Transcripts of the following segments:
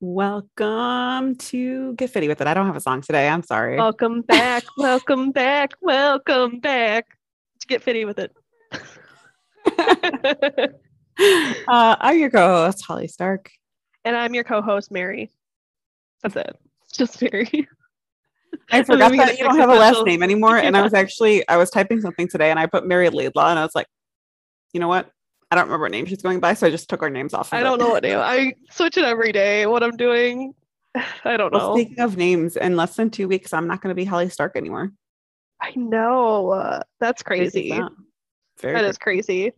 Welcome to Get Fitty with It. I don't have a song today. I'm sorry. Welcome back. welcome back. Welcome back. To get fitty with it. uh, I'm your co-host, Holly Stark. and I'm your co-host, Mary. That's it. Just Mary. I forgot we that you don't have a last name anymore. And I was actually I was typing something today and I put Mary Laidlaw and I was like, you know what? I don't remember what name she's going by, so I just took our names off. Of I don't know what name. I switch it every day. What I'm doing, I don't Well, know. speaking of names, in less than two weeks, I'm not going to be Holly Stark anymore. I know. Uh, that's Crazy crazy. that. That is crazy.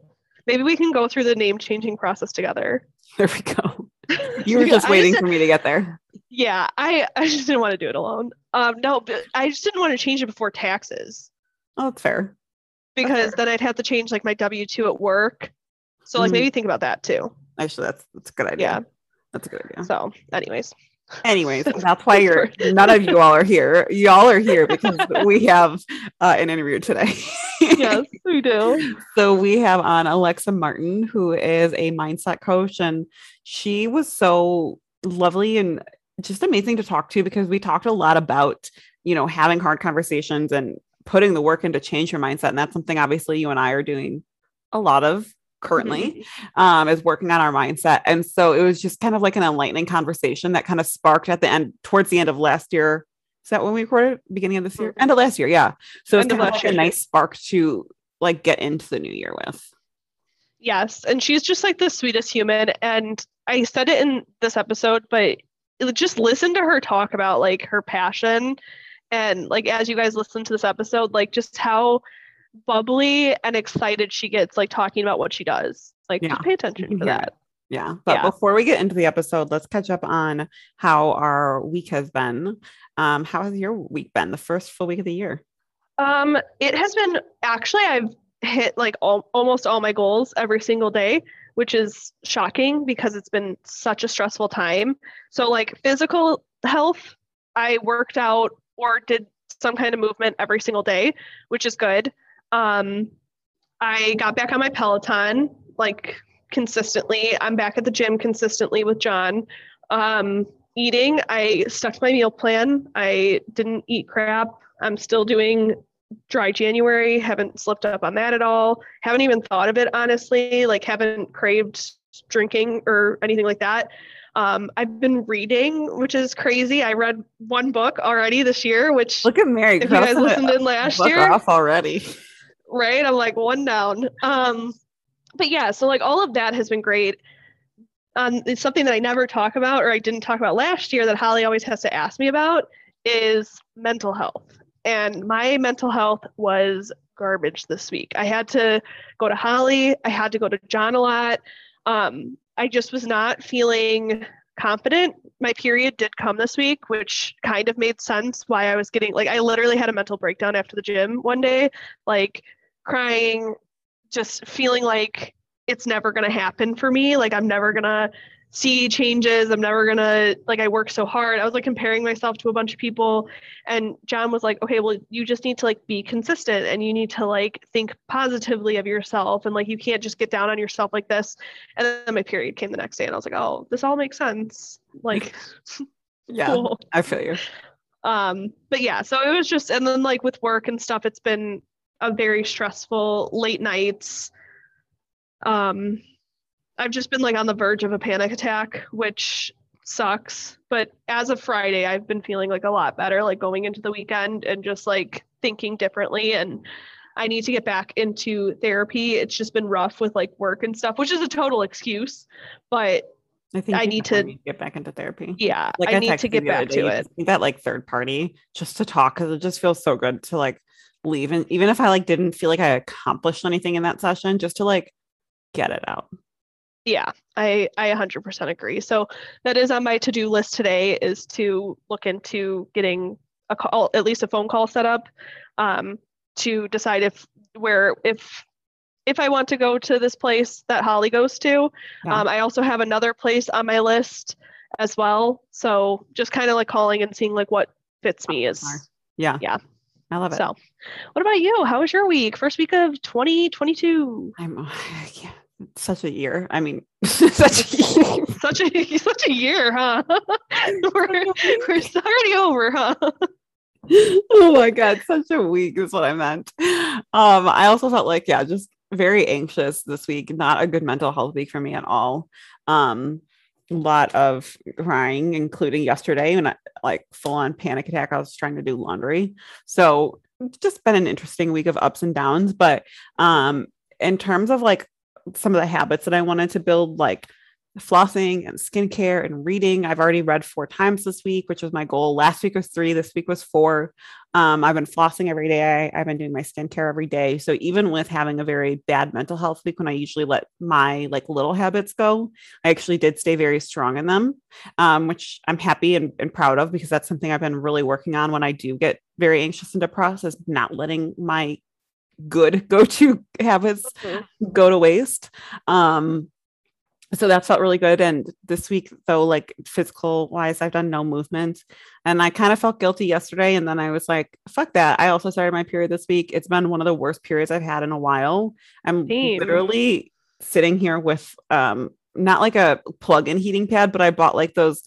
Maybe we can go through the name changing process together. There we go. You were Yeah, just waiting for me to get there. Yeah, I I just didn't want to do it alone. Um, no, but I just didn't want to change it before taxes. Oh, that's fair. because then I'd have to change like my W two at work. So like Mhm. maybe think about that too. Actually, that's that's a good idea. Yeah. That's a good idea. So, anyways, Anyways, that's why you're none of you all are here. Y'all are here because we have uh, an interview today. yes, we do. so we have on Alexa Martin, who is a mindset coach, and she was so lovely and just amazing to talk to because we talked a lot about you know having hard conversations and putting the work in to change your mindset, and that's something obviously you and I are doing a lot of currently um, is working on our mindset. And so it was just kind of like an enlightening conversation that kind of sparked at the end, towards the end of last year. Is that when we recorded? Beginning of this year? Mhm. End of last year. Yeah. So it's kind of like a nice spark to like get into the new year with. Yes, and she's just like the sweetest human. And I said it in this episode, but just listen to her talk about like her passion, and like as you guys listen to this episode, like just how bubbly and excited she gets, like talking about what she does. Like, Yeah, pay attention to that. Yeah. But Yeah. before we get into the episode, let's catch up on how our week has been. Um, how has your week been? The first full week of the year. Um, it has been actually I've hit like all, almost all my goals every single day, which is shocking because it's been such a stressful time. So like physical health, I worked out or did some kind of movement every single day, which is good. Um, I got back on my Peloton like consistently. I'm back at the gym consistently with John. Um, eating, I stuck to my meal plan. I didn't eat crap. I'm still doing dry January, haven't slipped up on that at all. Haven't even thought of it honestly, like haven't craved drinking or anything like that. Um, I've been reading, which is crazy. I read one book already this year, which Look at Mary. if you guys listened in last year, off already. Right? I'm like one down. Um, but yeah, so like all of that has been great. Um, it's something that I never talk about or I didn't talk about last year that Holly always has to ask me about is mental health. And my mental health was garbage this week. I had to go to Holly, I had to go to John a lot. Um, I just was not feeling confident. My period did come this week, which kind of made sense why I was getting like I literally had a mental breakdown after the gym one day, like crying, just feeling like it's never going to happen for me. Like I'm never going to see changes. I'm never going to like I work so hard. I was like comparing myself to a bunch of people and John was like, "Okay, well you just need to like be consistent and you need to like think positively of yourself and like you can't just get down on yourself like this." And then my period came the next day and I was like, "Oh, this all makes sense." Like Yeah. cool. I feel you. Um, but yeah, so it was just, and then like with work and stuff, it's been a very stressful late nights. Um, I've just been like on the verge of a panic attack, which sucks. But as of Friday, I've been feeling like a lot better, like going into the weekend and just like thinking differently. And I need to get back into therapy. It's just been rough with like work and stuff, which is a total excuse. But I think I need to- get back into therapy. yeah, Like I need texted to get you the other back day, to it. need that like third party just to talk because it just feels so good to like leave and even if I like didn't feel like I accomplished anything in that session, just to like get it out. Yeah, I I 100% agree. So that is on my to-do list today is to look into getting a call, at least a phone call set up, um, to decide if where if if I want to go to this place that Holly goes to. Yeah. Um, I also have another place on my list as well. So just kind of like calling and seeing like what fits me is Yeah. Yeah. I love it. so. What about you? How was your week? First week of 2022. I'm yeah, such a year. I mean, such a year. such a such a year, huh? we're, we're already over, huh? oh my god, such a week is what I meant. Um, I also felt like, yeah, just very anxious this week. Not a good mental health week for me at all. Um, lot of crying, including yesterday when I like full on panic attack. I was trying to do laundry. So just been an interesting week of ups and downs. But um, in terms of like some of the habits that I wanted to build, like flossing and skincare and reading. I've already read four times this week, which was my goal. Last week was three, this week was four. Um, I've been flossing every day. I've been doing my skincare every day. So even with having a very bad mental health week, when I usually let my like little habits go, I actually did stay very strong in them, um, which I'm happy and, and proud of because that's something I've been really working on when I do get very anxious and depressed is not letting my good go-to habits mm-hmm. go to waste um so that felt really good and this week though like physical wise i've done no movement and i kind of felt guilty yesterday and then i was like fuck that i also started my period this week it's been one of the worst periods i've had in a while i'm Same. literally sitting here with um not like a plug-in heating pad but i bought like those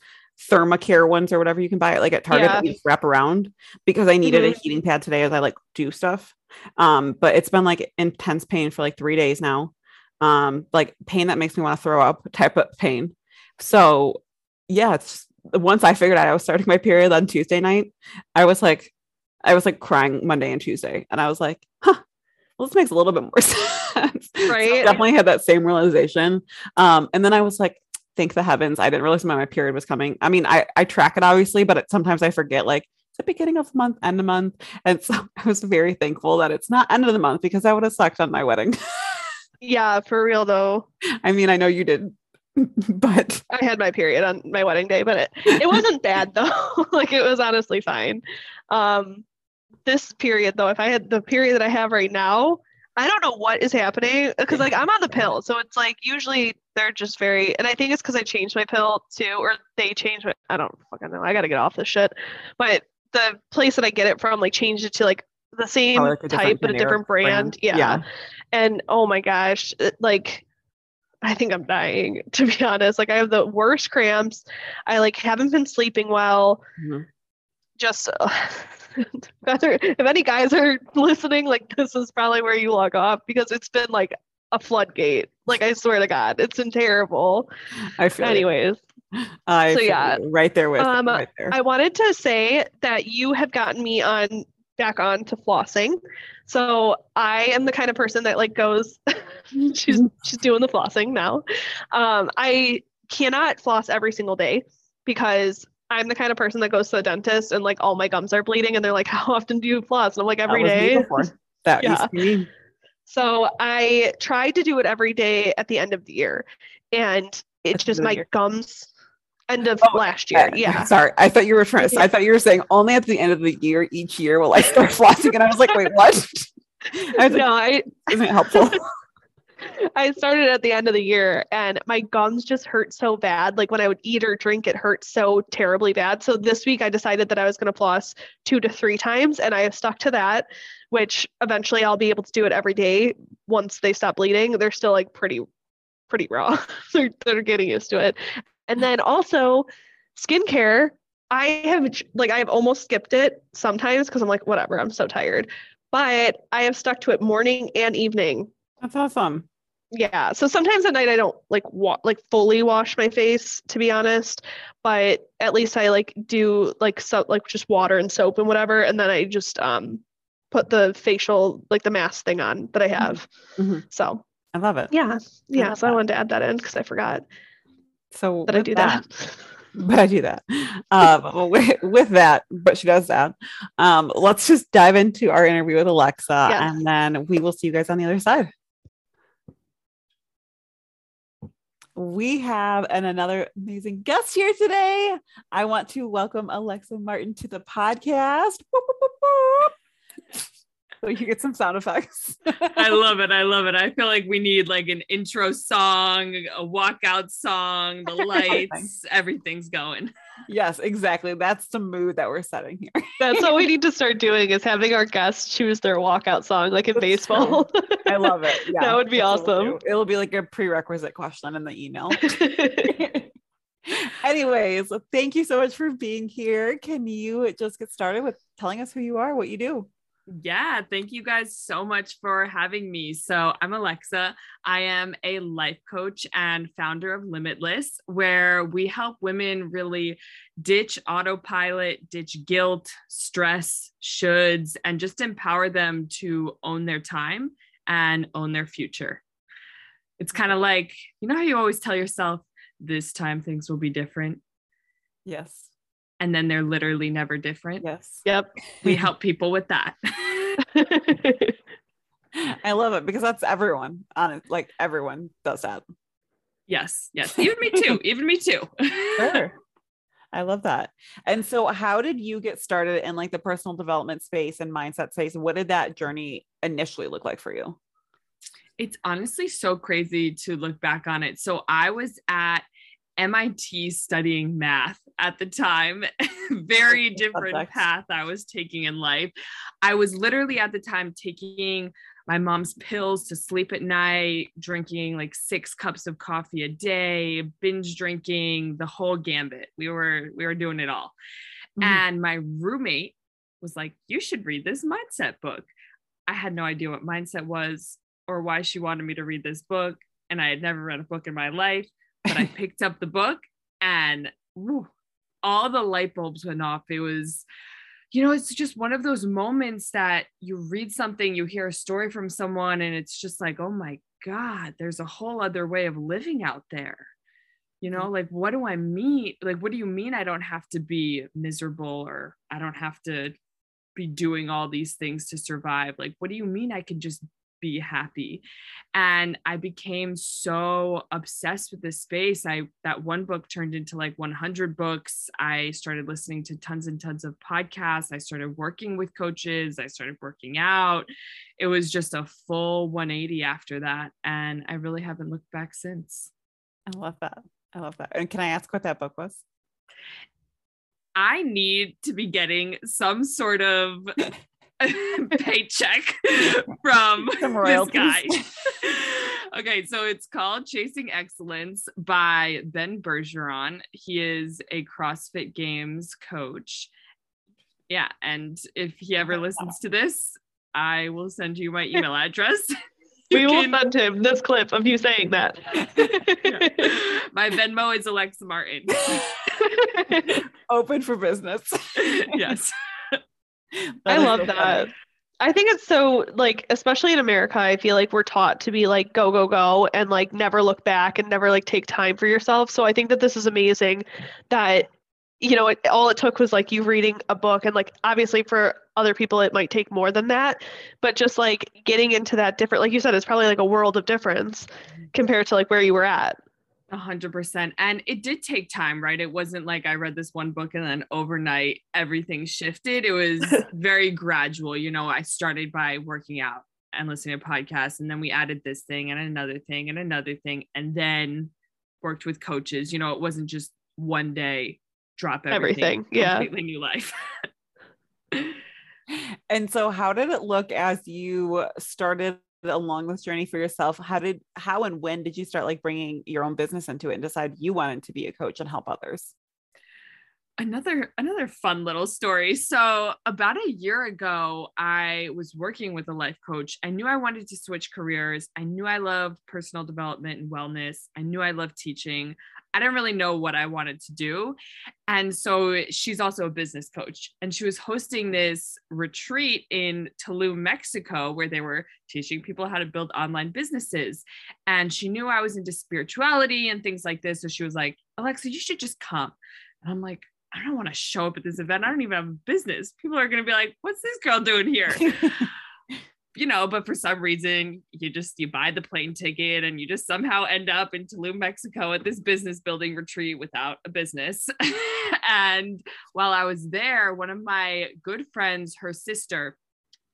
thermacare ones or whatever you can buy it like at target yeah. that you wrap around because i needed mm-hmm. a heating pad today as i like do stuff um, but it's been like intense pain for like three days now. Um, like pain that makes me want to throw up type of pain. So yeah, it's once I figured out I was starting my period on Tuesday night, I was like, I was like crying Monday and Tuesday. And I was like, huh, well, this makes a little bit more sense. Right. So definitely had that same realization. Um, and then I was like, thank the heavens. I didn't realize when my period was coming. I mean, I, I track it obviously, but it, sometimes I forget like it's the beginning of the month, end of month. And so I was very thankful that it's not end of the month because that would have sucked on my wedding. yeah, for real though. I mean, I know you did, but I had my period on my wedding day, but it, it wasn't bad though. like it was honestly fine. Um, this period though, if I had the period that I have right now, I don't know what is happening because like I'm on the pill, so it's like usually they're just very, and I think it's because I changed my pill too, or they changed my. I don't fucking know. I got to get off this shit. But the place that I get it from like changed it to like the same oh, like type but a different brand. brand. Yeah. yeah. And oh my gosh, it, like I think I'm dying to be honest. Like I have the worst cramps. I like haven't been sleeping well. Mm-hmm. Just uh, if any guys are listening, like this is probably where you log off because it's been like a floodgate. Like I swear to God, it's been terrible. I feel. Anyways, I so yeah, right there with um, right there. I wanted to say that you have gotten me on back on to flossing. So I am the kind of person that like goes she's she's doing the flossing now. Um, I cannot floss every single day because I'm the kind of person that goes to the dentist and like all my gums are bleeding and they're like, How often do you floss? And I'm like every day. That yeah. So I tried to do it every day at the end of the year. And it's just my gums end of oh, last year. Yeah. Sorry. I thought you were trying I thought you were saying only at the end of the year each year will I start flossing. And I was like, wait, what? I was no, like, I isn't helpful. I started at the end of the year and my gums just hurt so bad. Like when I would eat or drink, it hurt so terribly bad. So this week I decided that I was going to floss two to three times and I have stuck to that, which eventually I'll be able to do it every day once they stop bleeding. They're still like pretty, pretty raw. they're, they're getting used to it. And then also skincare, I have like I have almost skipped it sometimes because I'm like, whatever, I'm so tired. But I have stuck to it morning and evening. That's awesome. Yeah. So sometimes at night I don't like wa- like fully wash my face to be honest, but at least I like do like so like just water and soap and whatever and then I just um put the facial like the mask thing on that I have. Mm-hmm. So I love it. Yeah. Yeah. I so that. I wanted to add that in because I forgot. So but I do that. that. But I do that. Um, with, with, that, but she does that. Um, let's just dive into our interview with Alexa, yes. and then we will see you guys on the other side. We have an, another amazing guest here today. I want to welcome Alexa Martin to the podcast. so you get some sound effects. I love it. I love it. I feel like we need like an intro song, a walkout song, the lights, everything's going. Yes, exactly. That's the mood that we're setting here. That's what we need to start doing is having our guests choose their walkout song like in That's baseball. I love it. Yeah, that would be awesome. It'll be like a prerequisite question in the email. Anyways, thank you so much for being here. Can you just get started with telling us who you are, what you do? Yeah, thank you guys so much for having me. So, I'm Alexa. I am a life coach and founder of Limitless, where we help women really ditch autopilot, ditch guilt, stress, shoulds, and just empower them to own their time and own their future. It's mm-hmm. kind of like, you know, how you always tell yourself, this time things will be different. Yes. And then they're literally never different. Yes. Yep. We help people with that. I love it because that's everyone on it. Like everyone does that. Yes. Yes. Even me too. Even me too. sure. I love that. And so how did you get started in like the personal development space and mindset space? What did that journey initially look like for you? It's honestly so crazy to look back on it. So I was at MIT studying math at the time. Very different path I was taking in life. I was literally at the time taking my mom's pills to sleep at night, drinking like six cups of coffee a day, binge drinking, the whole gambit. We were we were doing it all. Mm-hmm. And my roommate was like, "You should read this mindset book." I had no idea what mindset was or why she wanted me to read this book, and I had never read a book in my life but I picked up the book and whew, all the light bulbs went off. It was, you know, it's just one of those moments that you read something, you hear a story from someone, and it's just like, oh my God, there's a whole other way of living out there. You know, like, what do I mean? Like, what do you mean I don't have to be miserable or I don't have to be doing all these things to survive? Like, what do you mean I can just be happy. And i became so obsessed with this space. I that one book turned into like 100 books. I started listening to tons and tons of podcasts. I started working with coaches. I started working out. It was just a full 180 after that and i really haven't looked back since. I love that. I love that. And can i ask what that book was? I need to be getting some sort of paycheck from this guy. okay, so it's called Chasing Excellence by Ben Bergeron. He is a CrossFit Games coach. Yeah, and if he ever listens to this, I will send you my email address. we will can... send him this clip of you saying that. yeah. My Venmo is Alexa Martin. Open for business. yes. I love so that. Funny. I think it's so like, especially in America, I feel like we're taught to be like go go go and like never look back and never like take time for yourself. So I think that this is amazing that you know it, all it took was like you reading a book and like obviously for other people it might take more than that, but just like getting into that different like you said it's probably like a world of difference mm-hmm. compared to like where you were at. A hundred percent. And it did take time, right? It wasn't like I read this one book and then overnight everything shifted. It was very gradual. You know, I started by working out and listening to podcasts, and then we added this thing and another thing and another thing, and then worked with coaches. You know, it wasn't just one day drop everything. everything. Yeah. Completely new life. and so how did it look as you started along this journey for yourself how did how and when did you start like bringing your own business into it and decide you wanted to be a coach and help others? Another another fun little story. So about a year ago i was working with a life coach. I knew i wanted to switch careers. I knew i loved personal development and wellness. I knew i loved teaching I didn't really know what I wanted to do. And so she's also a business coach. And she was hosting this retreat in Tulum, Mexico, where they were teaching people how to build online businesses. And she knew I was into spirituality and things like this. So she was like, Alexa, you should just come. And I'm like, I don't want to show up at this event. I don't even have a business. People are going to be like, what's this girl doing here? you know, but for some reason you just you buy the plane ticket and you just somehow end up in Tulum, Mexico at this business building retreat without a business. and while I was there, one of my good friends, her sister,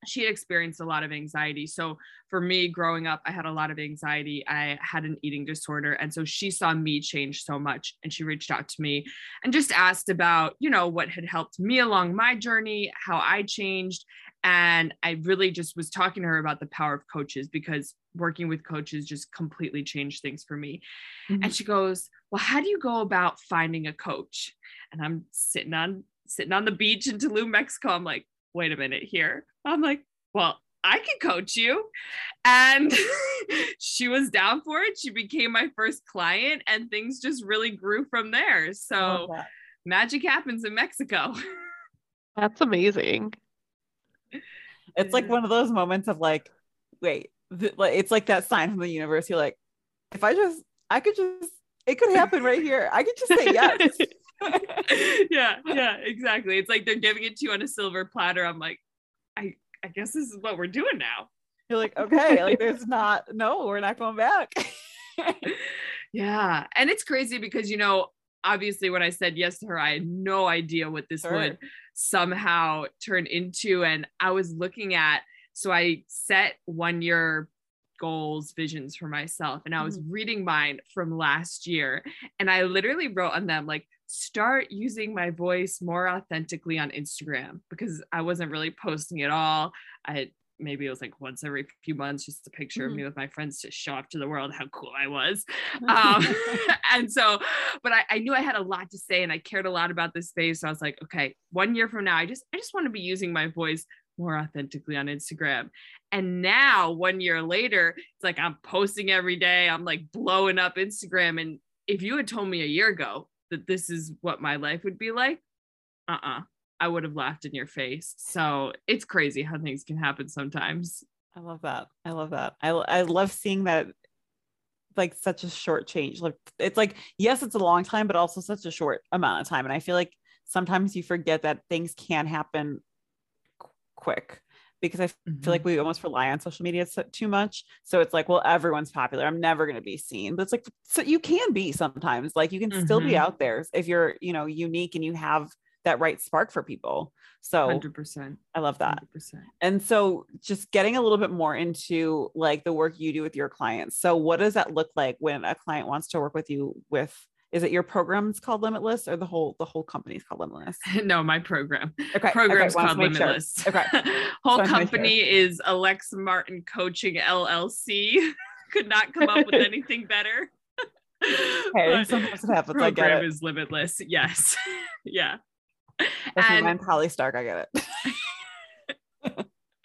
she had experienced a lot of anxiety. So for me growing up, I had a lot of anxiety. I had an eating disorder. And so she saw me change so much and she reached out to me and just asked about, you know, what had helped me along my journey, how I changed. And I really just was talking to her about the power of coaches because working with coaches just completely changed things for me. Mm-hmm. And she goes, Well, how do you go about finding a coach? And I'm sitting on sitting on the beach in Tulum, Mexico. I'm like, wait a minute here. I'm like, well, I can coach you. And she was down for it. She became my first client, and things just really grew from there. So magic happens in Mexico. That's amazing. It's like one of those moments of like, wait, th- it's like that sign from the universe. You're like, if I just, I could just, it could happen right here. I could just say yes. yeah, yeah, exactly. It's like they're giving it to you on a silver platter. I'm like, I, I guess this is what we're doing now. You're like, okay, like there's not, no, we're not going back. yeah. And it's crazy because, you know, obviously when I said yes to her, I had no idea what this sure. would somehow turn into. And I was looking at, so I set one year goals, visions for myself. And I was mm-hmm. reading mine from last year. And I literally wrote on them, like, start using my voice more authentically on Instagram because I wasn't really posting at all. I had maybe it was like once every few months, just a picture mm-hmm. of me with my friends to show off to the world how cool I was. Um, and so, but I, I, knew I had a lot to say and I cared a lot about this space. So I was like, okay, one year from now, I just I just want to be using my voice more authentically on Instagram. And now, one year later, it's like I'm posting every day. I'm like blowing up Instagram. And if you had told me a year ago that this is what my life would be like, uh uh-uh, uh I would have laughed in your face. So it's crazy how things can happen sometimes. I love that. I love that. I, I love seeing that like such a short change. Like it's like, yes, it's a long time, but also such a short amount of time. And I feel like sometimes you forget that things can happen quick because I mm-hmm. feel like mm-hmm. we almost rely on social media too much. So it's like, well, everyone's popular. I'm never going to be seen. But it's like, so you can be sometimes. Like you can mm-hmm. still be mm-hmm. out there if you're, you know, unique and you have that right spark for people. So 100%. I love that. 100%. And so just getting a little bit more into like the work you do with your clients. So what does that look like when a client wants to work with you with is it your program's called limitless or the whole the whole company's called limitless no my program okay program's okay, called limitless sure. okay whole company sure. is alex martin coaching llc could not come up with anything better okay, sometimes it happens. program is limitless yes yeah and I'm Holly Stark. I get it.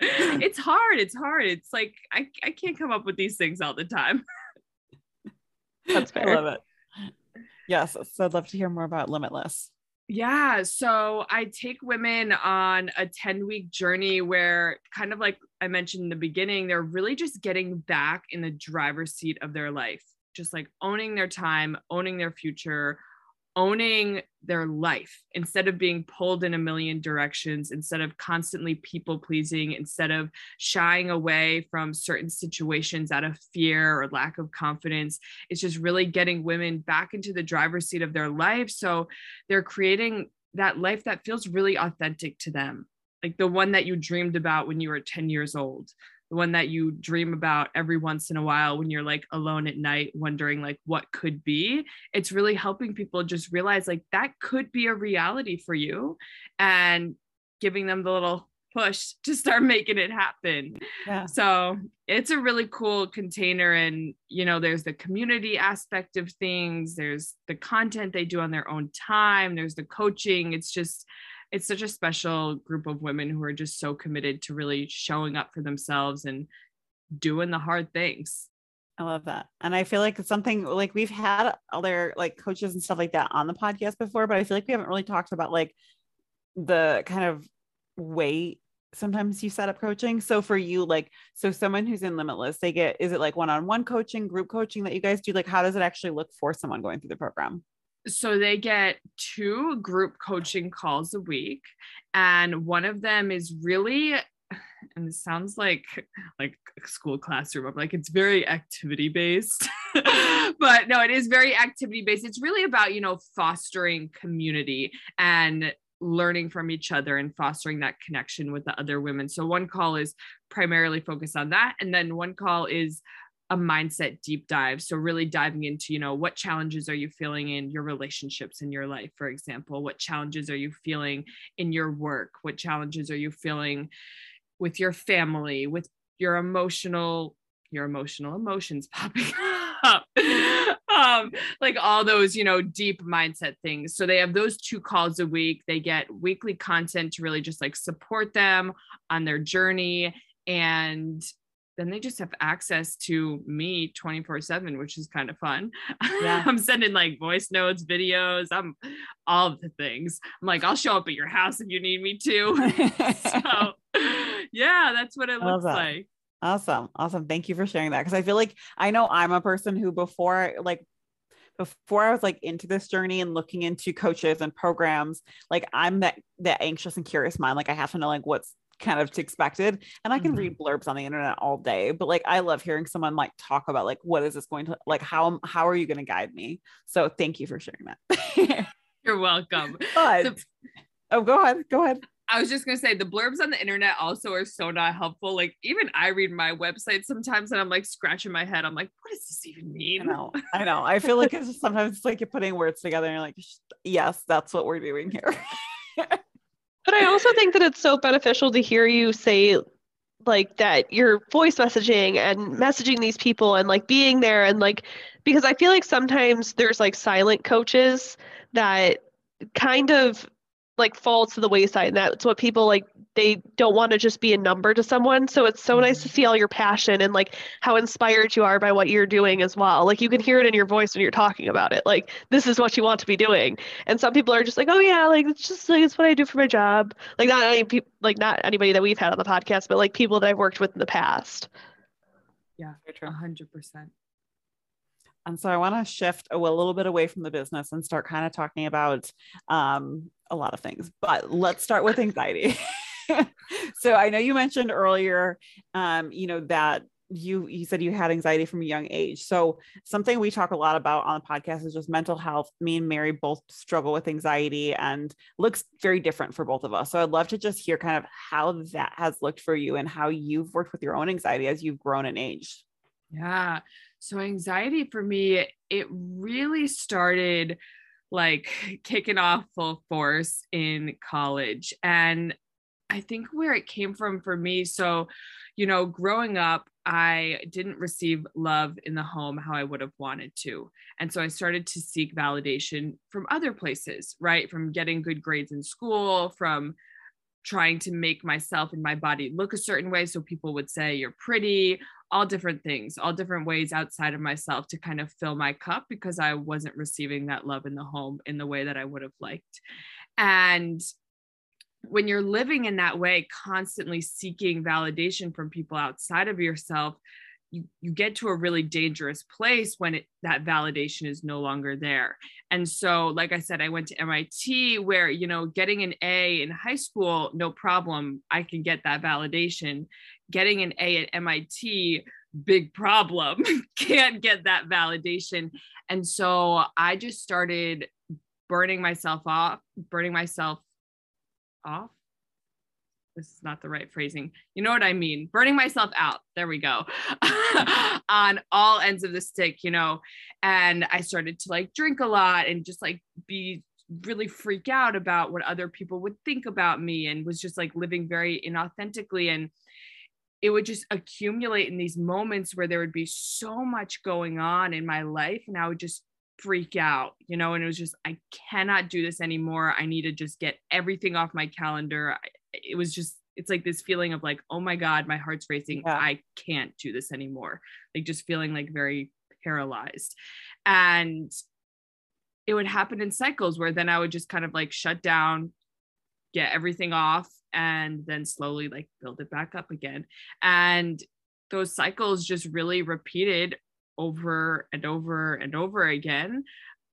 it's hard. It's hard. It's like I, I can't come up with these things all the time. That's fair. I love it. Yes. So I'd love to hear more about Limitless. Yeah. So I take women on a 10 week journey where, kind of like I mentioned in the beginning, they're really just getting back in the driver's seat of their life, just like owning their time, owning their future, owning their life instead of being pulled in a million directions, instead of constantly people pleasing, instead of shying away from certain situations out of fear or lack of confidence. It's just really getting women back into the driver's seat of their life. So they're creating that life that feels really authentic to them, like the one that you dreamed about when you were 10 years old, the one that you dream about every once in a while when you're like alone at night wondering like what could be it's really helping people just realize like that could be a reality for you and giving them the little push to start making it happen yeah. so it's a really cool container and you know there's the community aspect of things there's the content they do on their own time there's the coaching it's just it's such a special group of women who are just so committed to really showing up for themselves and doing the hard things. I love that. And I feel like it's something like we've had other like coaches and stuff like that on the podcast before, but I feel like we haven't really talked about like the kind of way sometimes you set up coaching. So for you, like, so someone who's in Limitless, they get, is it like one-on-one coaching, group coaching that you guys do? Like, how does it actually look for someone going through the program? So they get two group coaching calls a week and one of them is really and this sounds like like a school classroom i'm like it's very activity based but no it is very activity based it's really about you know fostering community and learning from each other and fostering that connection with the other women. So one call is primarily focused on that. And then one call is a mindset deep dive. So really diving into, you know, what challenges are you feeling in your relationships in your life, for example? What challenges are you feeling in your work? What challenges are you feeling with your family, with your emotional, your emotional emotions popping up? um, like all those, you know, deep mindset things. So they have those two calls a week. They get weekly content to really just like support them on their journey. And then they just have access to me 24 7, which is kind of fun. Yeah. I'm sending like voice notes, videos, I'm all the things. I'm like, I'll show up at your house if you need me to. so yeah, that's what it looks like. Awesome. Awesome. Thank you for sharing that. Cause I feel like I know I'm a person who before like before I was like into this journey and looking into coaches and programs, like I'm that that anxious and curious mind. Like I have to know like what's kind of expected. And I can mm-hmm. read blurbs on the internet all day, but like I love hearing someone like talk about like what is this going to like how how are you going to guide me? So thank you for sharing that. You're welcome. But, so, oh, go ahead. Go ahead. I was just gonna say the blurbs on the internet also are so not helpful. Like even I read my website sometimes and I'm like scratching my head. I'm like, what does this even mean? I know. I know. I feel like it's sometimes it's like you're putting words together and you're like, yes, that's what we're doing here. but I also think that it's so beneficial to hear you say like that you're voice messaging and messaging these people and like being there and like because I feel like sometimes there's like silent coaches that kind of like falls to the wayside and that's what people like they don't want to just be a number to someone. So it's so nice to mm-hmm. see all your passion and like how inspired you are by what you're doing as well. Like you can hear it in your voice when you're talking about it like this is what you want to be doing. And some people are just like oh yeah like it's just like it's what i do for my job. Like not any people like not anybody that we've had on the podcast but like people that i've worked with in the past. Yeah 100% and so I want to shift a, a, little bit away from the business and start kind of talking about um, a lot of things, but let's start with anxiety. so I know you mentioned earlier, um, you know, that you you said you had anxiety from a young age. So something we talk a lot about on the podcast is just mental health. Me and Mary both struggle with anxiety and looks very different for both of us. So I'd love to just hear kind of how that has looked for you and how you've worked with your own anxiety as you've grown in age. Yeah. So anxiety for me, it really started like kicking off full force in college. And I think where it came from for me, so, you know, growing up, I didn't receive love in the home how I would have wanted to. And so I started to seek validation from other places, right? From getting good grades in school, from trying to make myself and my body look a certain way so people would say you're pretty all different things all different ways outside of myself to kind of fill my cup because i wasn't receiving that love in the home in the way that i would have liked and when you're living in that way constantly seeking validation from people outside of yourself you, you get to a really dangerous place when it, that validation is no longer there. And so, like I said, I went to MIT where, you know, getting an A in high school, no problem. I can get that validation. Getting an A at MIT, big problem. Can't get that validation. And so I just started burning myself off, burning myself off this is not the right phrasing. You know what I mean? Burning myself out. There we go. on all ends of the stick, you know. And I started to like drink a lot and just like be really freak out about what other people would think about me and was just like living very inauthentically and it would just accumulate in these moments where there would be so much going on in my life and I would just freak out, you know, and it was just, I cannot do this anymore. I need to just get everything off my calendar it was just it's like this feeling of like oh my god my heart's racing yeah. i can't do this anymore like just feeling like very paralyzed and it would happen in cycles where then i would just kind of like shut down get everything off and then slowly like build it back up again. And those cycles just really repeated over and over and over again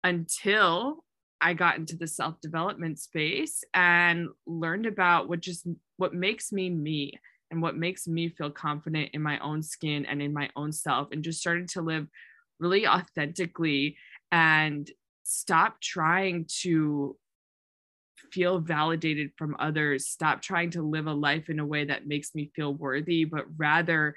until I got into the self development space and learned about what just what makes me me and what makes me feel confident in my own skin and in my own self and just started to live really authentically and stop trying to feel validated from others, stop trying to live a life in a way that makes me feel worthy, but rather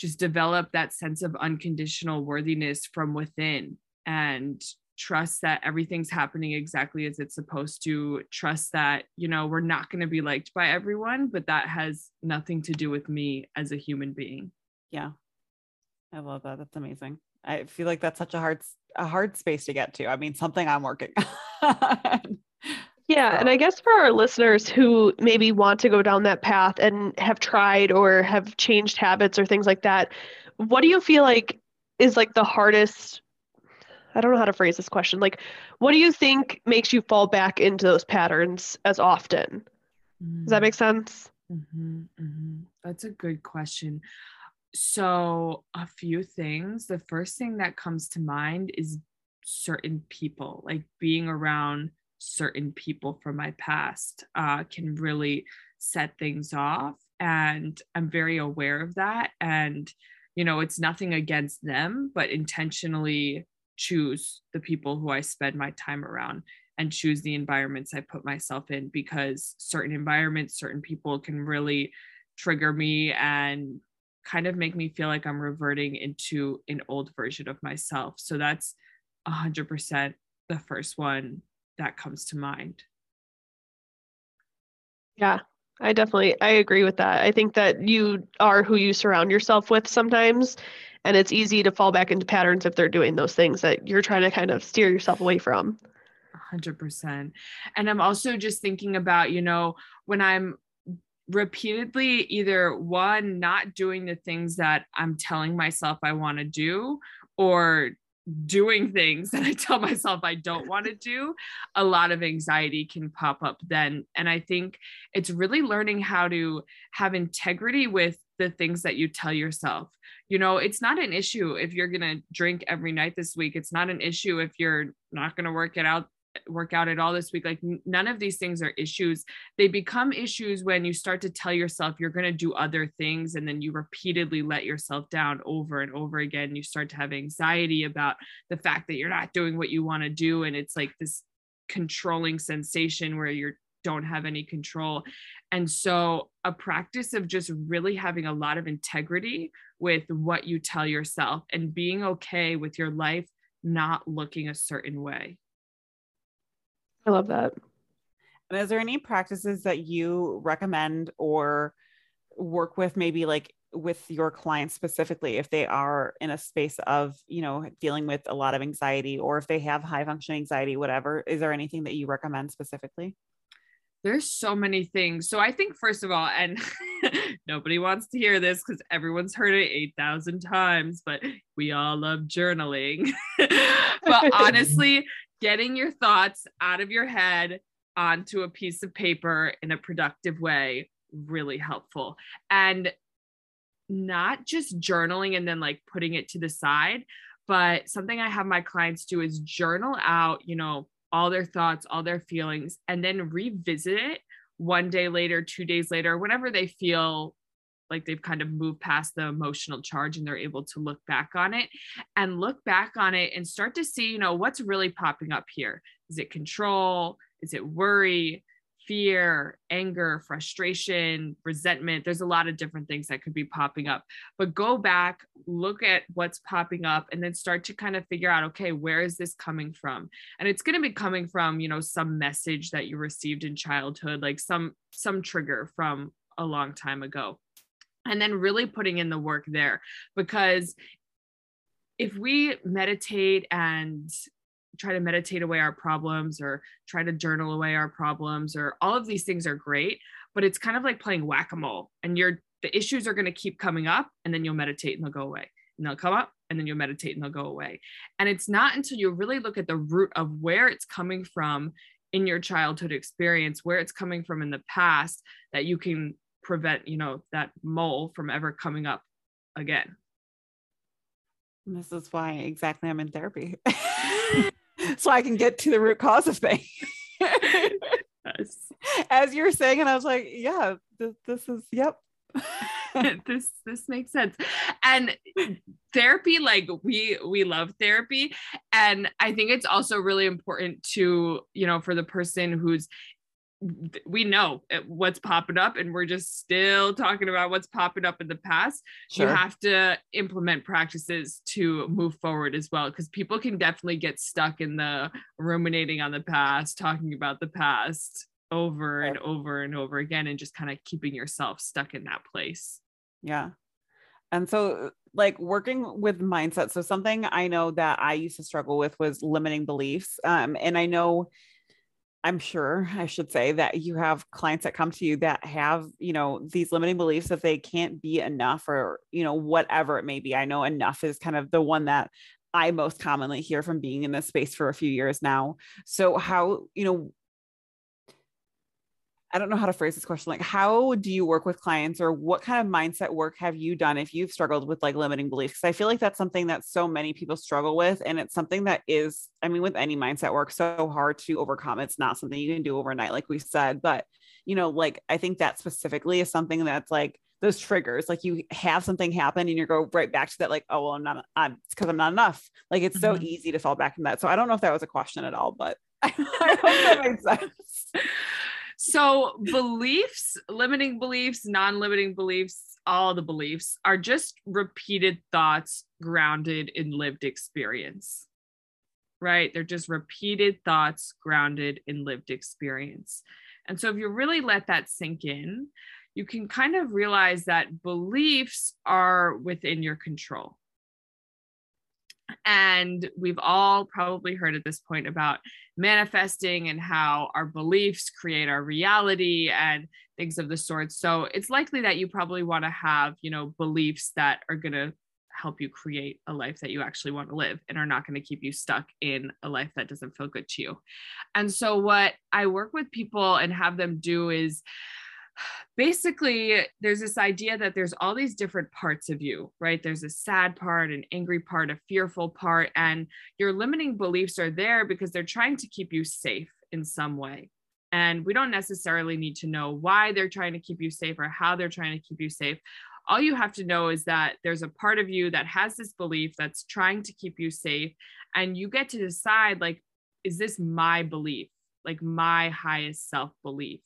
just develop that sense of unconditional worthiness from within and trust that everything's happening exactly as it's supposed to. Trust that you know we're not going to be liked by everyone but that has nothing to do with me as a human being. Yeah. I love that. That's amazing. I feel like that's such a hard a hard space to get to. I mean something i'm working on yeah and i guess for our listeners who maybe want to go down that path and have tried or have changed habits or things like that what do you feel like is like the hardest I don't know how to phrase this question. Like, what do you think makes you fall back into those patterns as often? Mm-hmm. Does that make sense? Mm-hmm, mm-hmm. That's a good question. So, a few things. The first thing that comes to mind is certain people, like being around certain people from my past uh, can really set things off. And I'm very aware of that. And, you know, it's nothing against them, but intentionally choose the people who I spend my time around and choose the environments I put myself in because certain environments, certain people can really trigger me and kind of make me feel like I'm reverting into an old version of myself. So that's 100% the first one that comes to mind. Yeah, I definitely I agree with that. I think that you are who you surround yourself with sometimes and it's easy to fall back into patterns if they're doing those things that you're trying to kind of steer yourself away from 100% and i'm also just thinking about you know when i'm repeatedly either one not doing the things that i'm telling myself i want to do or doing things that I tell myself I don't want to do, a lot of anxiety can pop up then. And I think it's really learning how to have integrity with the things that you tell yourself. You know, it's not an issue if you're going to drink every night this week. It's not an issue if you're not going to work it out work out at all this week like none of these things are issues they become issues when you start to tell yourself you're going to do other things and then you repeatedly let yourself down over and over again you start to have anxiety about the fact that you're not doing what you want to do and it's like this controlling sensation where you're don't have any control. And so, a practice of just really having a lot of integrity with what you tell yourself and being okay with your life not looking a certain way. I love that. And is there any practices that you recommend or work with, maybe like with your clients specifically, if they are in a space of, you know, dealing with a lot of anxiety or if they have high functioning anxiety, whatever? Is there anything that you recommend specifically? there's so many things. So I think first of all, and nobody wants to hear this because everyone's heard it 8,000 times, but we all love journaling. but honestly, getting your thoughts out of your head onto a piece of paper in a productive way, really helpful. And not just journaling and then like putting it to the side, but something I have my clients do is journal out, you know, all their thoughts, all their feelings, and then revisit it one day later, two days later, whenever they feel like they've kind of moved past the emotional charge and they're able to look back on it and look back on it and start to see, you know, what's really popping up here. Is it control? Is it worry? fear, anger, frustration, resentment. There's a lot of different things that could be popping up. But go back, look at what's popping up, and then start to kind of figure out okay, where is this coming from? And it's going to be coming from, you know, some message that you received in childhood, like some some trigger from a long time ago. And then really putting in the work there. Because if we meditate and try to meditate away our problems or try to journal away our problems or all of these things are great but it's kind of like playing whack-a-mole and you're the issues are going to keep coming up and then you'll meditate and they'll go away. And they'll come up and then you'll meditate and they'll go away. And it's not until you really look at the root of where it's coming from in your childhood experience where it's coming from in the past that you can prevent you know that mole from ever coming up again this is why exactly i'm in therapy so I can get to the root cause of things. yes. As you're saying, and I was like, yeah, this, this is, yep. this this makes sense and therapy like we we love therapy and i think it's also really important to you know for the person who's we know what's popping up and we're just still talking about what's popping up in the past. Sure. you have to implement practices to move forward as well because people can definitely get stuck in the ruminating on the past talking about the past over and over and over again and just kind of keeping yourself stuck in that place. Yeah. And so like working with mindset so something i know that i used to struggle with was limiting beliefs um, and i know I'm sure I should say that you have clients that come to you that have, you know, these limiting beliefs that they can't be enough or, you know, whatever it may be. I know enough is kind of the one that I most commonly hear from being in this space for a few years now. So, how, you know, I don't know how to phrase this question. Like, how do you work with clients, or what kind of mindset work have you done if you've struggled with like limiting beliefs? Because I feel like that's something that so many people struggle with. And it's something that is, I mean, with any mindset work, so hard to overcome. It's not something you can do overnight, like we said. But, you know, like, I think that specifically is something that's like, those triggers like you have something happen and you go right back to that like oh well i'm not i'm it's because i'm not enough like it's mm-hmm. so easy to fall back in that so i don't know if that was a question at all but i, hope that made sense so beliefs, limiting beliefs, non-limiting beliefs, all the beliefs are just repeated thoughts grounded in lived experience. Right? They're just repeated thoughts grounded in lived experience. And so if you really let that sink in, you can kind of realize that beliefs are within your control. And we've all probably heard at this point about manifesting and how our beliefs create our reality and things of the sort. So it's likely that you probably want to have, you know, beliefs that are going to help you create a life that you actually want to live and are not going to keep you stuck in a life that doesn't feel good to you. And so what I work with people and have them do is basically there's this idea that there's all these different parts of you right? There's a sad part an angry part a fearful part and your limiting beliefs are there because they're trying to keep you safe in some way. And we don't necessarily need to know why they're trying to keep you safe or how they're trying to keep you safe. All you have to know is that there's a part of you that has this belief that's trying to keep you safe and you get to decide like is this my belief? Like my highest self belief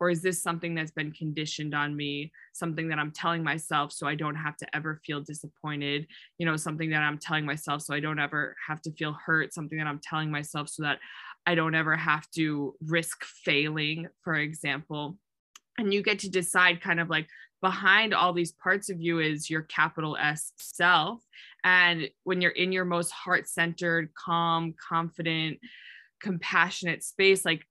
or is this something that's been conditioned on me something that i'm telling myself so i don't have to ever feel disappointed you know something that i'm telling myself so i don't ever have to feel hurt something that i'm telling myself so that i don't ever have to risk failing for example and you get to decide kind of like behind all these parts of you is your capital S self. And when you're in your most heart centered, calm, confident, compassionate space, like,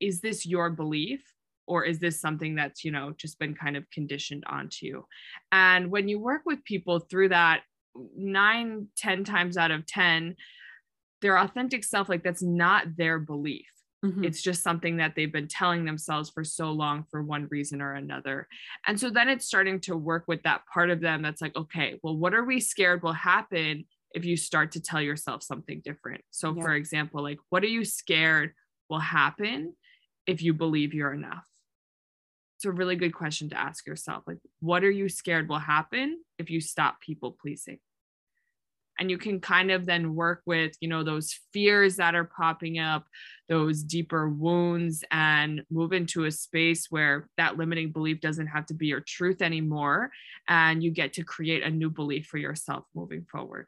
is this your belief? Or is this something that's you know just been kind of conditioned onto you? And when you work with people through that nine ten times out of ten their authentic self like that's not their belief. Mm-hmm. it's just something that they've been telling themselves for so long for one reason or another. And so then it's starting to work with that part of them that's like okay well what are we scared will happen if you start to tell yourself something different? So yeah. for example like what are you scared will happen if you believe you're enough it's a really good question to ask yourself like what are you scared will happen if you stop people pleasing and you can kind of then work with you know those fears that are popping up those deeper wounds and move into a space where that limiting belief doesn't have to be your truth anymore and you get to create a new belief for yourself moving forward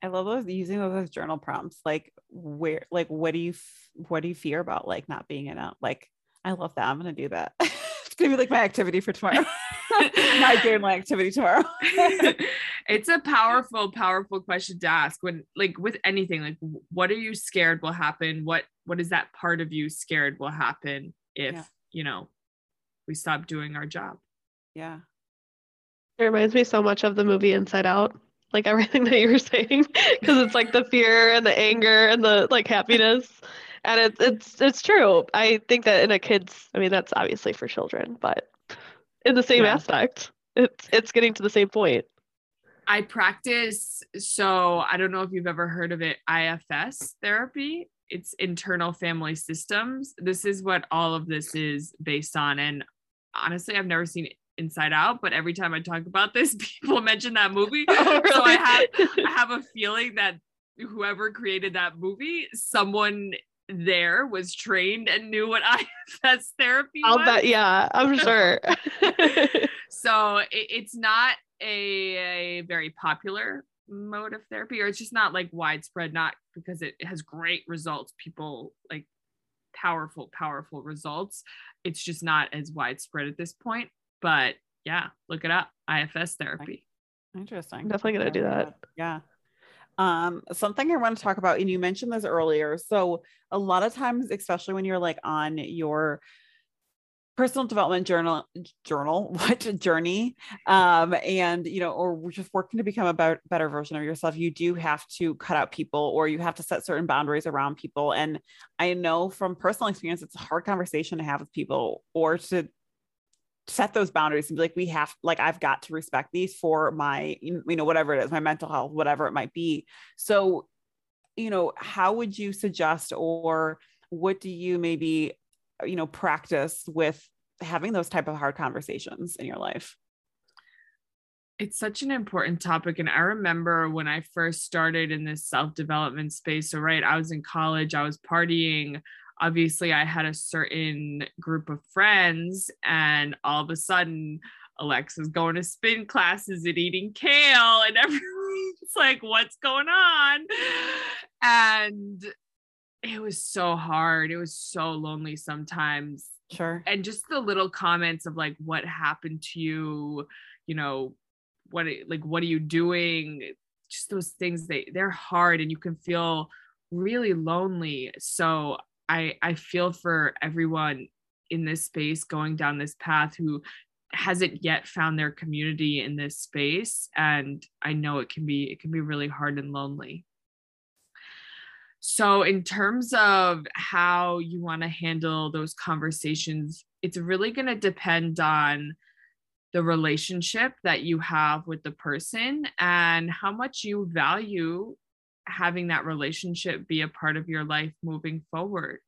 I love those using those as journal prompts. Like where, like what do you, what do you fear about like not being in it? Like I love that. I'm gonna do that. it's gonna be like my activity for tomorrow. my game my activity tomorrow. it's a powerful, powerful question to ask when like with anything, like what are you scared will happen? What what is that part of you scared will happen if yeah. you know we stop doing our job? Yeah. It reminds me so much of the movie Inside Out like everything that you were saying because it's like the fear and the anger and the like happiness and it's it's it's true. I think that in a kid's, I mean, that's obviously for children, but in the same yeah. aspect, it's it's getting to the same point. I practice. So I don't know if you've ever heard of it, IFS therapy. It's internal family systems. This is what all of this is based on. And honestly, I've never seen Inside Out, but every time I talk about this, people mention that movie. Oh, really? So I have I have a feeling that whoever created that movie, someone there was trained and knew what IFS therapy I'll was. bet, yeah, I'm sure. so it, it's not a, a very popular mode of therapy, or it's just not like widespread, not because it has great results. People like powerful, powerful results. It's just not as widespread at this point. But yeah, look it up. IFS therapy. Interesting. Definitely gonna do that. Yeah. Um, something I want to talk about, and you mentioned this earlier. So a lot of times, especially when you're like on your personal development journal journal what journey um and you know or just working to become a better, better version of yourself you do have to cut out people or you have to set certain boundaries around people and i know from personal experience it's a hard conversation to have with people or to set those boundaries and be like we have like i've got to respect these for my you know whatever it is my mental health whatever it might be. So you know how would you suggest or what do you maybe you know practice with having those type of hard conversations in your life? It's such an important topic and i remember when i first started in this self-development space so right i was in college i was partying obviously i had a certain group of friends and all of a sudden alexa's going to spin classes and eating kale and everyone's like what's going on and it was so hard. It was so lonely sometimes. Sure. And just the little comments of like what happened to you, you know, what like what are you doing? Just those things they they're hard and you can feel really lonely. So I I feel for everyone in this space going down this path who hasn't yet found their community in this space and I know it can be it can be really hard and lonely. So, in terms of how you want to handle those conversations, it's really going to depend on the relationship that you have with the person and how much you value having that relationship be a part of your life moving forward.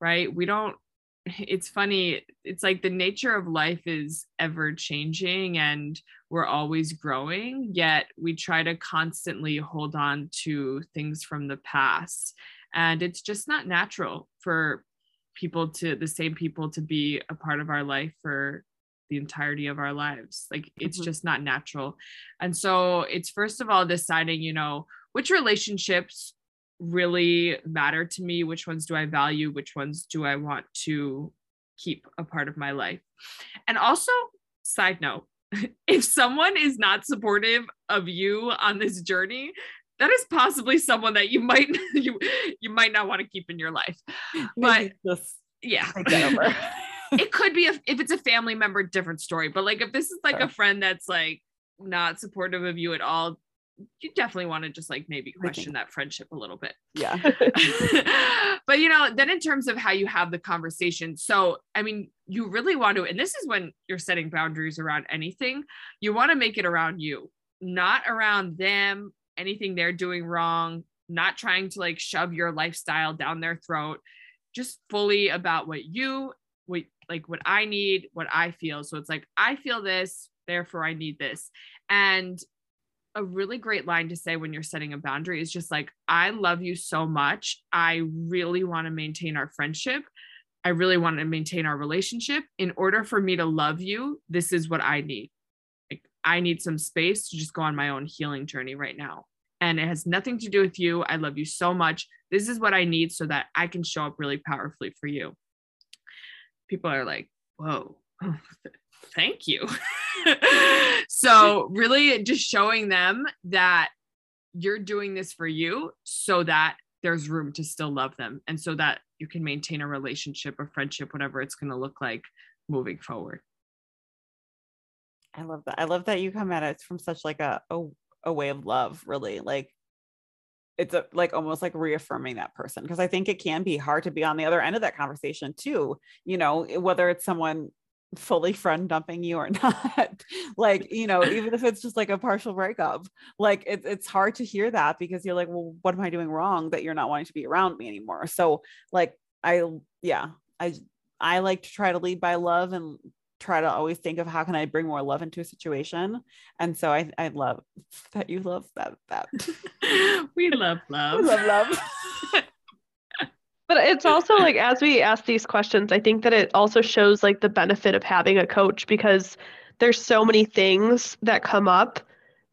Right? We don't it's funny it's like the nature of life is ever changing and we're always growing yet we try to constantly hold on to things from the past and it's just not natural for people to the same people to be a part of our life for the entirety of our lives like it's mm-hmm. just not natural and so it's first of all deciding you know which relationships really matter to me? Which ones do i value? Which ones do i want to keep a part of my life? And also side note if someone is not supportive of you on this journey that is possibly someone that you might you you might not want to keep in your life. But yeah. it could be a, if it's a family member different story. But like if this is like sure. a friend that's like not supportive of you at all you definitely want to just like maybe question that friendship a little bit. Yeah. but you know, then in terms of how you have the conversation, so I mean, you really want to, and this is when you're setting boundaries around anything, you want to make it around you, not around them, anything they're doing wrong, not trying to like shove your lifestyle down their throat, just fully about what you, what like what I need, what I feel. So it's like, I feel this, therefore I need this. And a really great line to say when you're setting a boundary is just like, I love you so much. I really want to maintain our friendship. I really want to maintain our relationship. In order for me to love you, this is what I need. Like, I need some space to just go on my own healing journey right now. And it has nothing to do with you. I love you so much. This is what I need so that I can show up really powerfully for you. People are like, whoa, thank you. so, really, just showing them that you're doing this for you so that there's room to still love them and so that you can maintain a relationship, a friendship, whatever it's going to look like moving forward. I love that. I love that you come at it from such like a, a, a way of love, really. Like it's a, like almost like reaffirming that person because I think it can be hard to be on the other end of that conversation too. You know, whether it's someone fully friend dumping you or not. Like you know even if it's just like a partial breakup like it's it's hard to hear that because you're like well what am i doing wrong that you're not wanting to be around me anymore? So like i yeah i i like to try to lead by love and try to always think of how can i bring more love into a situation. And so i i love that you love that that. We love love. we love love But it's also like as we ask these questions, I think that it also shows like the benefit of having a coach because there's so many things that come up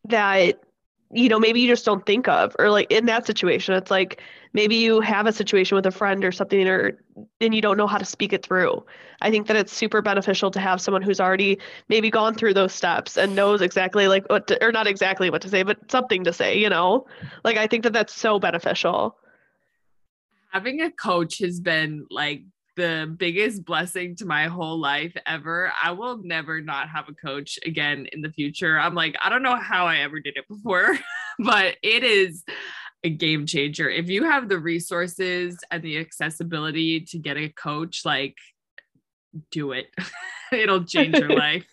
that you know maybe you just don't think of or like in that situation it's like maybe you have a situation with a friend or something or and you don't know how to speak it through. I think that it's super beneficial to have someone who's already maybe gone through those steps and knows exactly like what to, or not exactly what to say but something to say you know? Like i think that that's so beneficial having a coach has been like the biggest blessing to my whole life ever. I will never not have a coach again in the future. I'm like, I don't know how I ever did it before, but it is a game changer. If you have the resources and the accessibility to get a coach, like, do it. It'll change your life.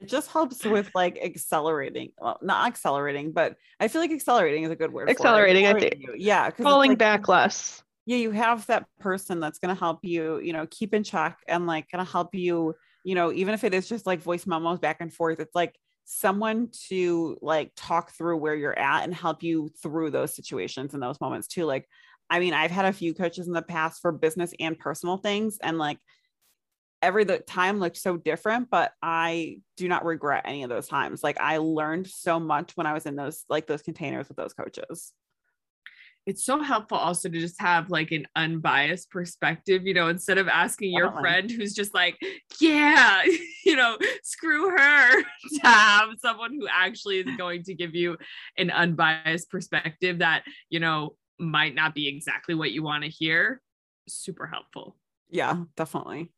It just helps with like accelerating. Well, not accelerating, but I feel like accelerating is a good word. Accelerating, I think. Yeah. Falling like, back less yeah you have that person that's going to help you you know keep in check and like going to help you you know even if it is just like voice memos back and forth it's like someone to like talk through where you're at and help you through those situations and those moments too like i mean i've had a few coaches in the past for business and personal things and like every the time looked so different but i do not regret any of those times like i learned so much when i was in those like those containers with those coaches it's so helpful also to just have like an unbiased perspective, you know, instead of asking your friend who's just like, yeah, you know, screw her, to have someone who actually is going to give you an unbiased perspective that, you know, might not be exactly what you want to hear. Super helpful. Yeah, definitely.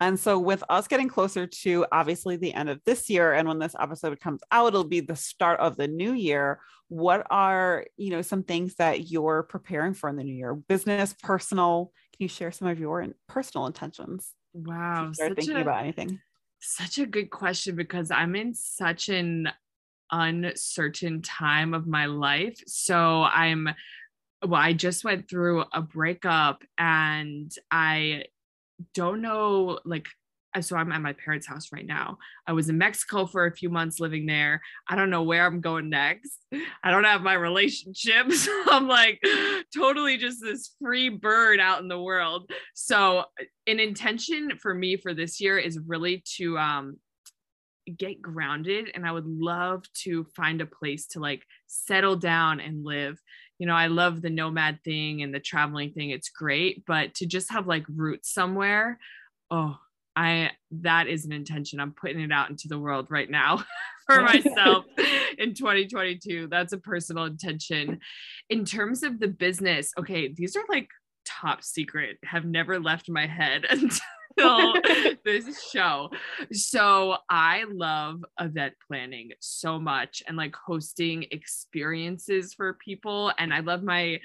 And so, with us getting closer to obviously the end of this year, and when this episode comes out, it'll be the start of the new year. What are you know some things that you're preparing for in the new year? Business, personal. Can you share some of your personal intentions? Wow, start thinking a, about anything. Such a good question because I'm in such an uncertain time of my life. So I'm well, I just went through a breakup and I don't know like so I'm at my parents' house right now. I was in Mexico for a few months living there. I don't know where I'm going next. I don't have my relationships. I'm like totally just this free bird out in the world. So an intention for me for this year is really to um get grounded and I would love to find a place to like settle down and live you know, I love the nomad thing and the traveling thing. It's great, but to just have like roots somewhere, oh, I that is an intention. I'm putting it out into the world right now for myself in 2022. That's a personal intention. In terms of the business, okay, these are like top secret, have never left my head until this show. So I love event planning so much and like hosting experiences for people. And I love my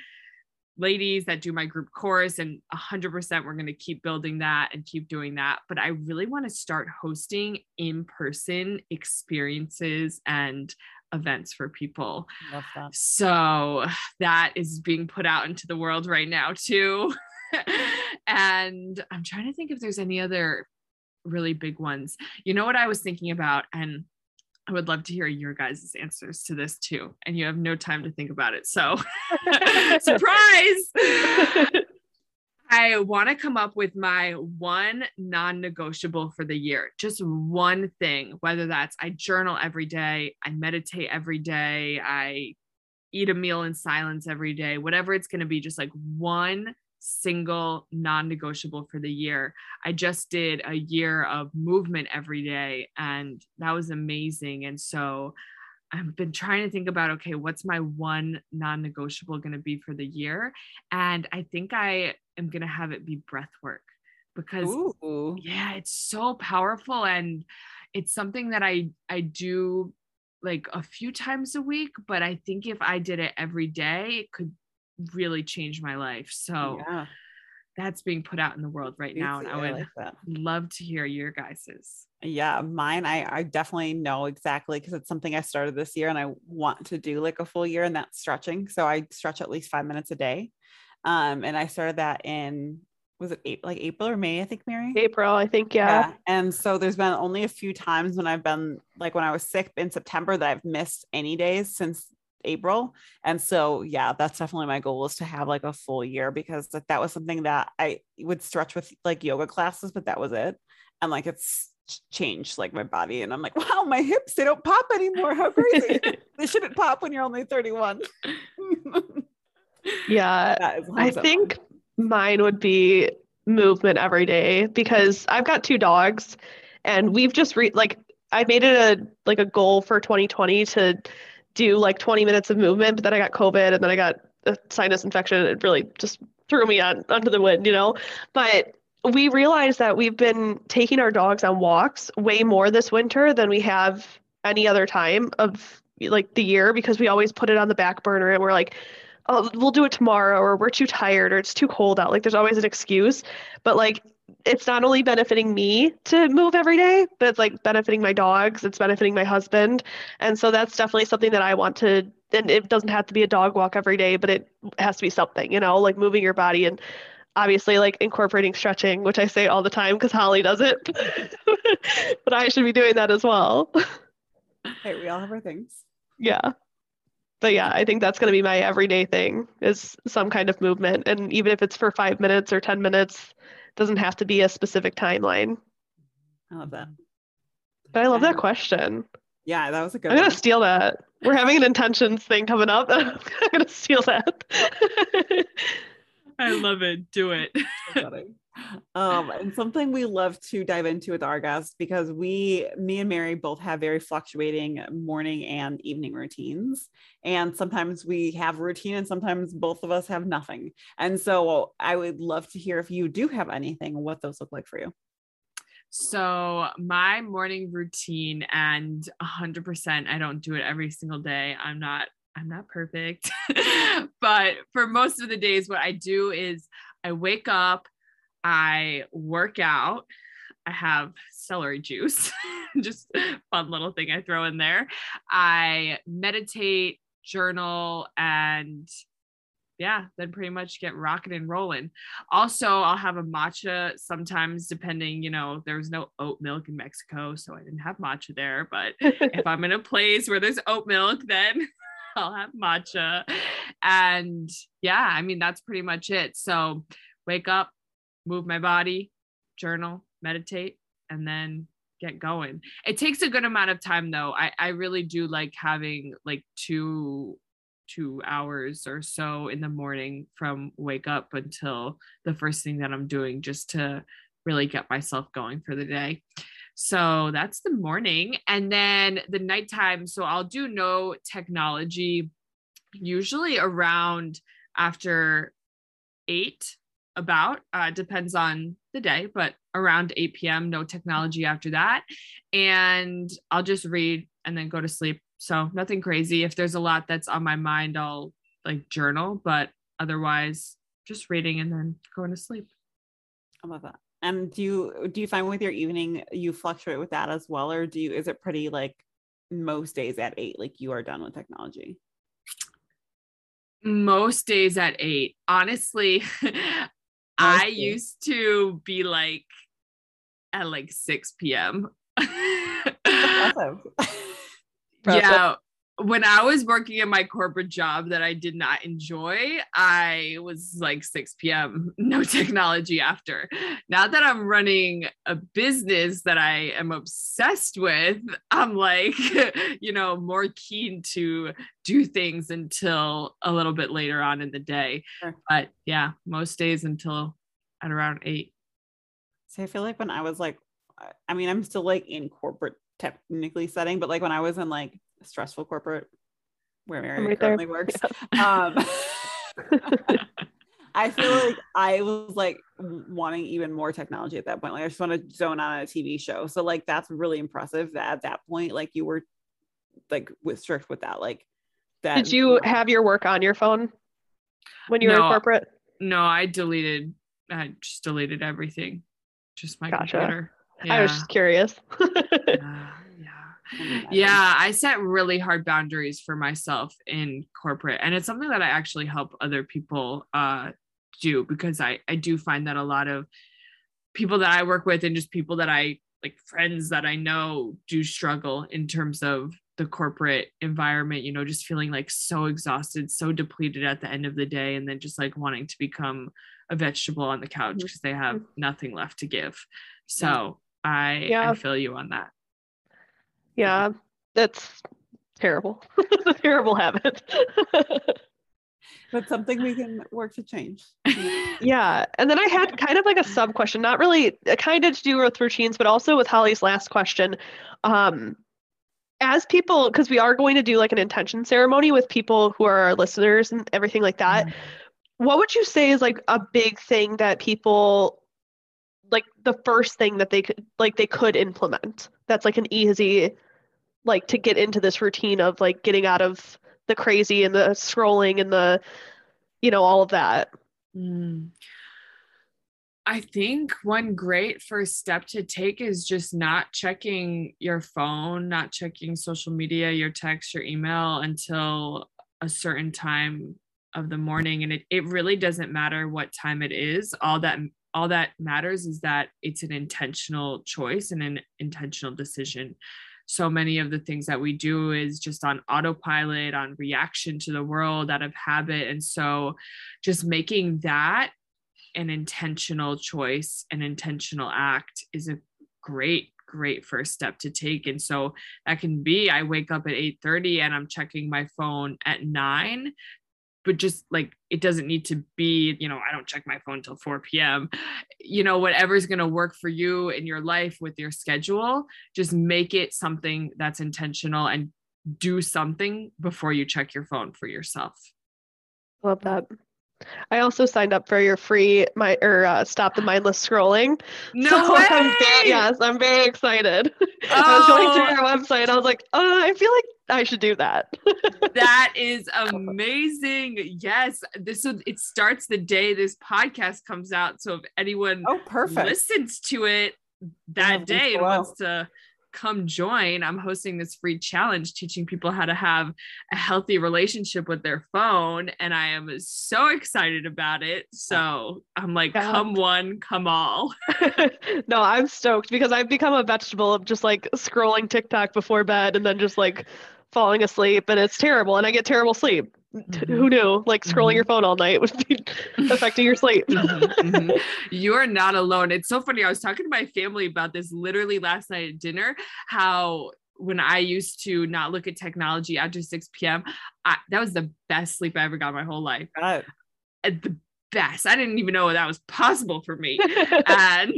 ladies that do my group course and 100% we're going to keep building that and keep doing that but i really want to start hosting in-person experiences and events for people that. so that is being put out into the world right now too and I'm trying to think if there's any other really big ones. You know what I was thinking about? And I would love to hear your guys' answers to this too. And you have no time to think about it. So, surprise! I want to come up with my one non negotiable for the year, just one thing, whether that's I journal every day, I meditate every day, I eat a meal in silence every day, whatever it's going to be, just like one single non negotiable for the year. I just did a year of movement every day, and that was amazing. And so I've been trying to think about okay, what's my one non negotiable going to be for the year? And I think I am going to have it be breath work because Ooh. yeah, it's so powerful and it's something that I I do like a few times a week, but I think if I did it every day, it could really changed my life. So yeah. that's being put out in the world right now. And I would I like love to hear your guys's. Yeah, mine, I, I definitely know exactly because it's something I started this year and I want to do like a full year and that's stretching. So I stretch at least five minutes a day. Um, and I started that in was it April, like April or May, I think, Mary? April, I think, yeah. yeah. And so there's been only a few times when I've been like when I was sick in September that I've missed any days since April. And so, yeah, that's definitely my goal is to have like a full year because that, that was something that I would stretch with like yoga classes, but that was it. And like it's changed like my body. And I'm like, wow, my hips, they don't pop anymore. How crazy. they shouldn't pop when you're only 31. yeah. I think mine would be movement every day because I've got two dogs and we've just re- like I made it a like a goal for 2020 to do like 20 minutes of movement, but then I got COVID and then I got a sinus infection. It really just threw me on under the wind, you know. But we realized that we've been taking our dogs on walks way more this winter than we have any other time of like the year because we always put it on the back burner and we're like oh, we'll do it tomorrow or we're too tired or it's too cold out. Like there's always an excuse. But like it's not only benefiting me to move every day, but it's like benefiting my dogs, it's benefiting my husband. And so that's definitely something that I want to and it doesn't have to be a dog walk every day, but it has to be something, you know, like moving your body and obviously like incorporating stretching, which I say all the time because Holly does it. but I should be doing that as well. Hey, we all have our things. Yeah but yeah, I think that's going to be my everyday thing is some kind of movement. And even if it's for five minutes or 10 minutes, doesn't have to be a specific timeline. I love that. But I love that question. Yeah, that was a good one. I'm going to steal that. We're having an intentions thing coming up. I'm going to steal that. I love it. Do it um, and something we love to dive into with our guests because we, me and Mary, both have very fluctuating morning and evening routines. And sometimes we have routine, and sometimes both of us have nothing. And so I would love to hear if you do have anything, what those look like for you. So, my morning routine, and 100%, I don't do it every single day. I'm not I'm not perfect. but for most of the days, what I do is I wake up, I work out. I have celery juice, just fun little thing I throw in there. I meditate, journal, and yeah, then pretty much get rocking and rolling. Also, I'll have a matcha sometimes, depending, you know, there's no oat milk in Mexico, so I didn't have matcha there. But if I'm in a place where there's oat milk, then I'll have matcha. And yeah, I mean, that's pretty much it. So wake up, move my body, journal, meditate, and then get going. It takes a good amount of time though. I, I really do like having like two two hours or so in the morning from wake up until the first thing that I'm doing just to really get myself going for the day. So that's the morning. And then the nighttime. So I'll do no technology usually around after eight about uh, depends on the day but around 8 p.m no technology after that. And i'll just read and then go to sleep. So nothing crazy. If there's a lot that's on my mind i'll like journal but otherwise just reading and then going to sleep. I love that. And do you do you find with your evening you fluctuate with that as well or do you is it pretty like most days at eight like you are done with technology? Most days at eight. Honestly I used to be like at like 6 p.m. yeah. When I was working in my corporate job that I did not enjoy, I was like 6 p.m., no technology after. Now that I'm running a business that I am obsessed with, I'm like, you know, more keen to do things until a little bit later on in the day. Sure. But yeah, most days until at around eight. See, I feel like when I was like, I mean, I'm still like in corporate technically setting, but like when I was in like stressful corporate where Mary right currently there. works, yeah. um, I feel like I was like wanting even more technology at that point. Like I just want to zone out on a TV show. So like that's really impressive that at that point, like you were like with strict with that. Like that. Did you have your work on your phone when you no, were in corporate? No, I deleted I just deleted everything. Just my gotcha. computer. Yeah. I was just curious. yeah. Yeah. yeah, I set really hard boundaries for myself in corporate. And it's something that I actually help other people uh, do because I, I do find that a lot of people that I work with and just people that I like friends that I know do struggle in terms of the corporate environment, you know, just feeling like so exhausted, so depleted at the end of the day, and then just like wanting to become a vegetable on the couch because mm-hmm. they have mm-hmm. nothing left to give. So I, yeah. I feel you on that. Yeah, that's terrible. It's a terrible habit. but something we can work to change. yeah. And then I had kind of like a sub question, not really uh, kind of to do with routines, but also with Holly's last question. Um, as people, because we are going to do like an intention ceremony with people who are our listeners and everything like that, mm-hmm. what would you say is like a big thing that people like the first thing that they could like they could implement that's like an easy like to get into this routine of like getting out of the crazy and the scrolling and the you know all of that mm. i think one great first step to take is just not checking your phone not checking social media your text your email until a certain time of the morning and it, it really doesn't matter what time it is all that all that matters is that it's an intentional choice and an intentional decision so many of the things that we do is just on autopilot, on reaction to the world out of habit. And so just making that an intentional choice, an intentional act is a great great first step to take and so that can be i wake up at 8:30 and i'm checking my phone at 9 but just like it doesn't need to be you know i don't check my phone until 4 p.m you know whatever's going to work for you in your life with your schedule just make it something that's intentional and do something before you check your phone for yourself. Love that I also signed up for your free my or uh, stop the mindless scrolling. No so way! I'm very, yes, I'm very excited. Oh. I was going through your website. I was like, oh, I feel like I should do that. that is amazing. Yes, this it starts the day this podcast comes out. So if anyone oh perfect listens to it that day and wants to come join. I'm hosting this free challenge teaching people how to have a healthy relationship with their phone. And I am so excited about it. So I'm like, yeah. come one, come all. no, I'm stoked because I've become a vegetable of just like scrolling TikTok before bed and then just like falling asleep. And it's terrible. And I get terrible sleep. Mm-hmm. Who knew? Like scrolling mm-hmm. your phone all night would be affecting your sleep. mm-hmm. mm-hmm. You're not alone. It's so funny. I was talking to my family about this literally last night at dinner. How when I used to not look at technology after 6 p.m., I, that was the best sleep I ever got my whole life. God. The best. I didn't even know that was possible for me. and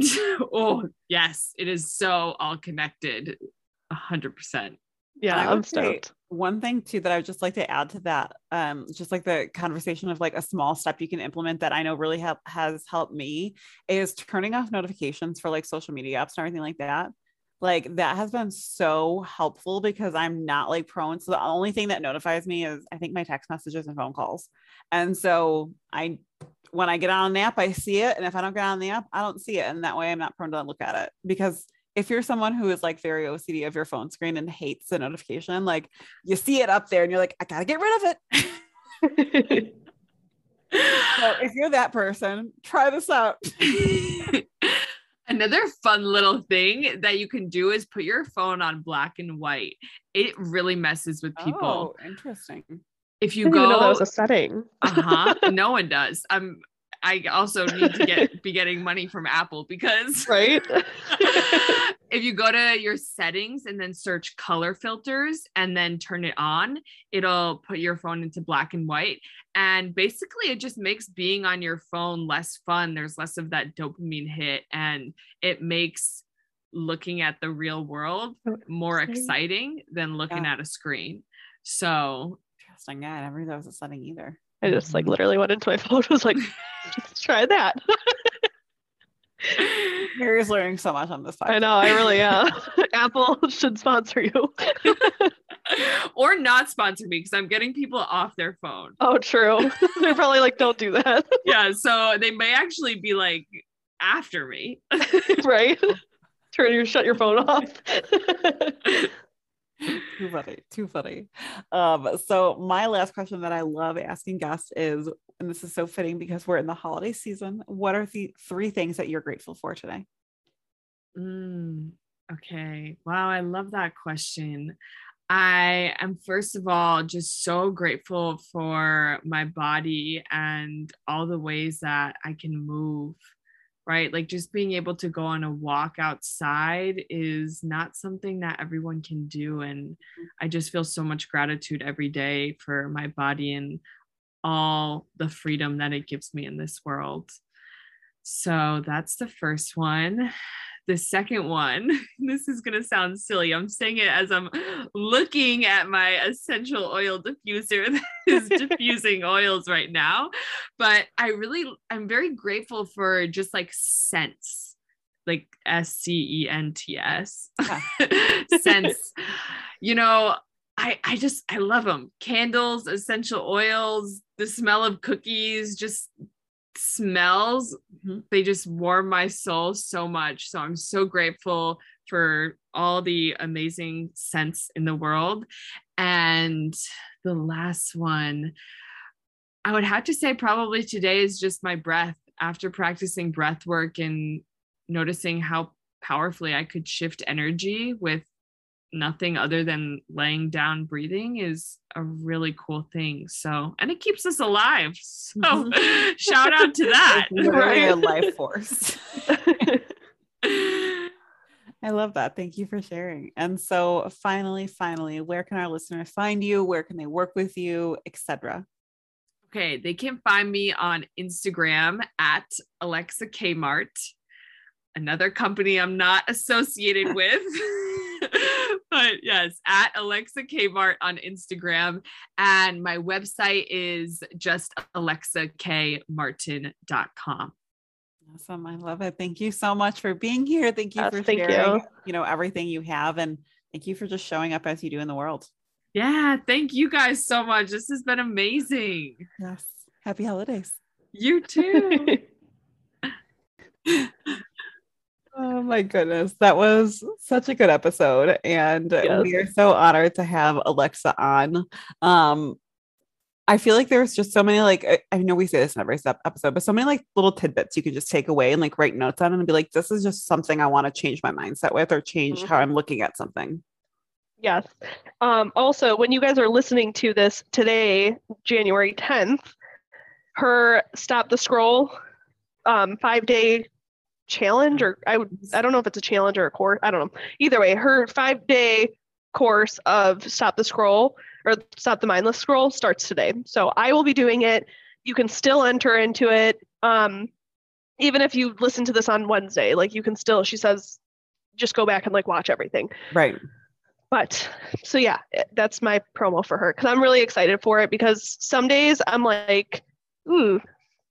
oh, yes, it is so all connected. 100%. Yeah, I'm stoked. One thing too that I would just like to add to that, um, just like the conversation of like a small step you can implement that I know really help has helped me is turning off notifications for like social media apps and everything like that. Like that has been so helpful because I'm not like prone. So the only thing that notifies me is I think my text messages and phone calls. And so I when I get on an app, I see it. And if I don't get on the app, I don't see it. And that way I'm not prone to look at it because if you're someone who is like very OCD of your phone screen and hates the notification, like you see it up there and you're like, I gotta get rid of it. so if you're that person, try this out. Another fun little thing that you can do is put your phone on black and white. It really messes with people. Oh, interesting. If you go, that was a setting. uh huh. No one does. I'm I also need to get be getting money from Apple because right. If you go to your settings and then search color filters and then turn it on, it'll put your phone into black and white. And basically it just makes being on your phone less fun. There's less of that dopamine hit and it makes looking at the real world oh, more exciting than looking yeah. at a screen. So interesting. Yeah, I never knew that was a setting either. I just like literally went into my phone I was like, let's try that. Mary's learning so much on this podcast. I know, I really am. Apple should sponsor you. or not sponsor me because I'm getting people off their phone. Oh, true. They're probably like, don't do that. yeah. So they may actually be like after me. right? Turn your shut your phone off too funny too funny um so my last question that i love asking guests is and this is so fitting because we're in the holiday season what are the three things that you're grateful for today mm, okay wow i love that question I am, first of all, just so grateful for my body and all the ways that I can move, right? Like just being able to go on a walk outside is not something that everyone can do. And I just feel so much gratitude every day for my body and all the freedom that it gives me in this world. So that's the first one. The second one, this is going to sound silly. I'm saying it as I'm looking at my essential oil diffuser that is diffusing oils right now. But I really, I'm very grateful for just like scents, like S C E N T S, sense. You know, I, I just I love them. Candles, essential oils, the smell of cookies, just smells mm-hmm. they just warm my soul so much so i'm so grateful for all the amazing scents in the world and the last one i would have to say probably today is just my breath after practicing breath work and noticing how powerfully i could shift energy with nothing other than laying down breathing is a really cool thing. So, and it keeps us alive. So, mm-hmm. shout out to that. Right? a life force. I love that. Thank you for sharing. And so, finally, finally, where can our listeners find you? Where can they work with you, etc.? Okay, they can find me on Instagram at Alexa Kmart, another company I'm not associated with. but yes, at Alexa Kmart on Instagram. And my website is just alexakmartin.com. Awesome. I love it. Thank you so much for being here. Thank you yes, for thank sharing, you. you know, everything you have. And thank you for just showing up as you do in the world. Yeah. Thank you guys so much. This has been amazing. Yes. Happy holidays. You too. Oh my goodness. That was such a good episode. And yes. we are so honored to have Alexa on. Um, I feel like there's just so many, like, I know we say this in every episode, but so many like little tidbits you can just take away and like write notes on and be like, this is just something I want to change my mindset with or change mm-hmm. how I'm looking at something. Yes. Um, also, when you guys are listening to this today, January 10th, her Stop the Scroll um, five day challenge or I would I don't know if it's a challenge or a course. I don't know. Either way, her five day course of Stop the Scroll or Stop the Mindless Scroll starts today. So I will be doing it. You can still enter into it. Um, even if you listen to this on Wednesday, like you can still, she says, just go back and like watch everything. Right. But so yeah, that's my promo for her because I'm really excited for it because some days I'm like, ooh,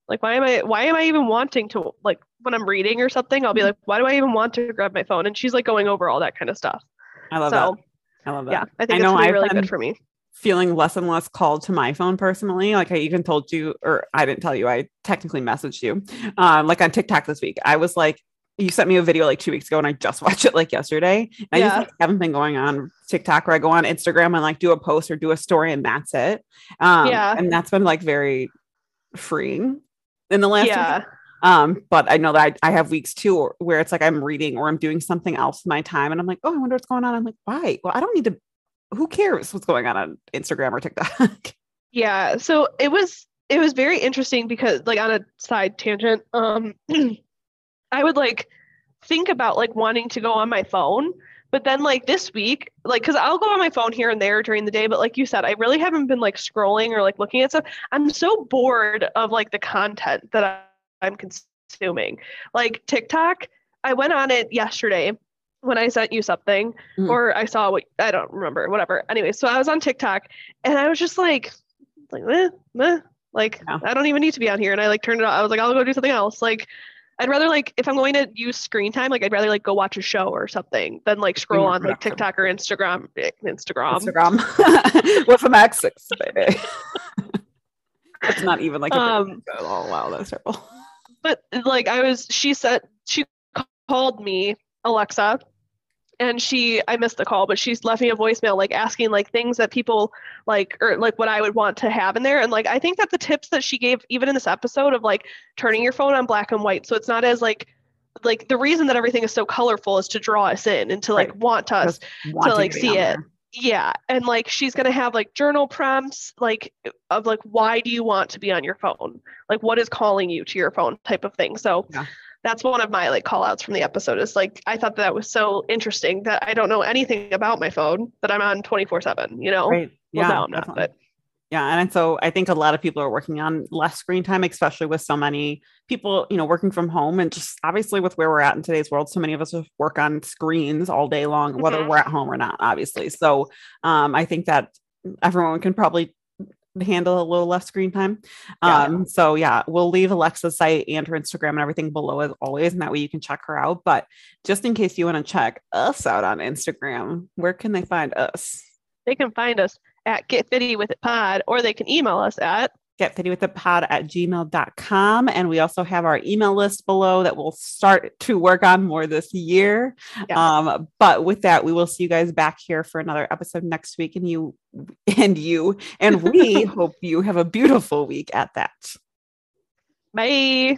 like why am I why am I even wanting to like when I'm reading or something, I'll be like, why do I even want to grab my phone? And she's like going over all that kind of stuff. I love so, that. I love that. Yeah, I think I know it's really good for me. Feeling less and less called to my phone personally. Like I even told you, or I didn't tell you, I technically messaged you. Um, like on TikTok this week. I was like, you sent me a video like two weeks ago and I just watched it like yesterday. And I just like, haven't been going on TikTok where I go on Instagram and like do a post or do a story and that's it. Um, yeah. And that's been like very freeing in the last yeah. Um, but I know that I, I have weeks too where it's like I'm reading or I'm doing something else with my time and I'm like, oh, I wonder what's going on. I'm like, why? Well, I don't need to. Who cares what's going on on Instagram or TikTok? Yeah. So it was it was very interesting because like on a side tangent, um, I would like think about like wanting to go on my phone but then like this week like because i'll go on my phone here and there during the day but like you said i really haven't been like scrolling or like looking at stuff i'm so bored of like the content that I'm consuming. Like TikTok, I went on it yesterday when I sent you something, mm-hmm. or I saw what I don't remember, whatever. Anyway, so I was on TikTok and I was just like, like, meh, meh. like yeah. I don't even need to be on here. And I like turned it off. I was like, I'll go do something else. Like, I'd rather like if I'm going to use screen time, like I'd rather like go watch a show or something than like scroll on like TikTok or Instagram. Eh, Instagram. Instagram with some X6, baby. It's not even like a um, oh wow, that's terrible but like I was, she said she called me Alexa, and she I missed the call, but she's left me a voicemail like asking like things that people like or like what I would want to have in there, and like I think that the tips that she gave even in this episode of like turning your phone on black and white, so it's not as like like the reason that everything is so colorful is to draw us in and to like right. want us to like see it. Yeah, and like she's gonna have like journal prompts, like of like why do you want to be on your phone? Like what is calling you to your phone, type of thing. So yeah. that's one of my like call outs from the episode. Is like I thought that, was so interesting that I don't know anything about my phone that I'm on twenty four seven. You know, right? Yeah, well, no, not, but yeah. And so I think a lot of people are working on less screen time, especially with so many people, you know, working from home and just obviously with where we're at in today's world, so many of us work on screens all day long, whether mm-hmm. we're at home or not, obviously. So um, I think that everyone can probably handle a little less screen time. Yeah. Um, so yeah, we'll leave Alexa's site and her Instagram and everything below as always, and that way you can check her out. But just in case you want to check us out on Instagram, where can they find us? They can find us at Get Fitty With Pod, or they can email us at Get Fitty With It Pod at gmail.com. And we also have our email list below that we'll start to work on more this year. Yeah. Um, but with that, we will see you guys back here for another episode next week. And you and you and we hope you have a beautiful week at that. Bye.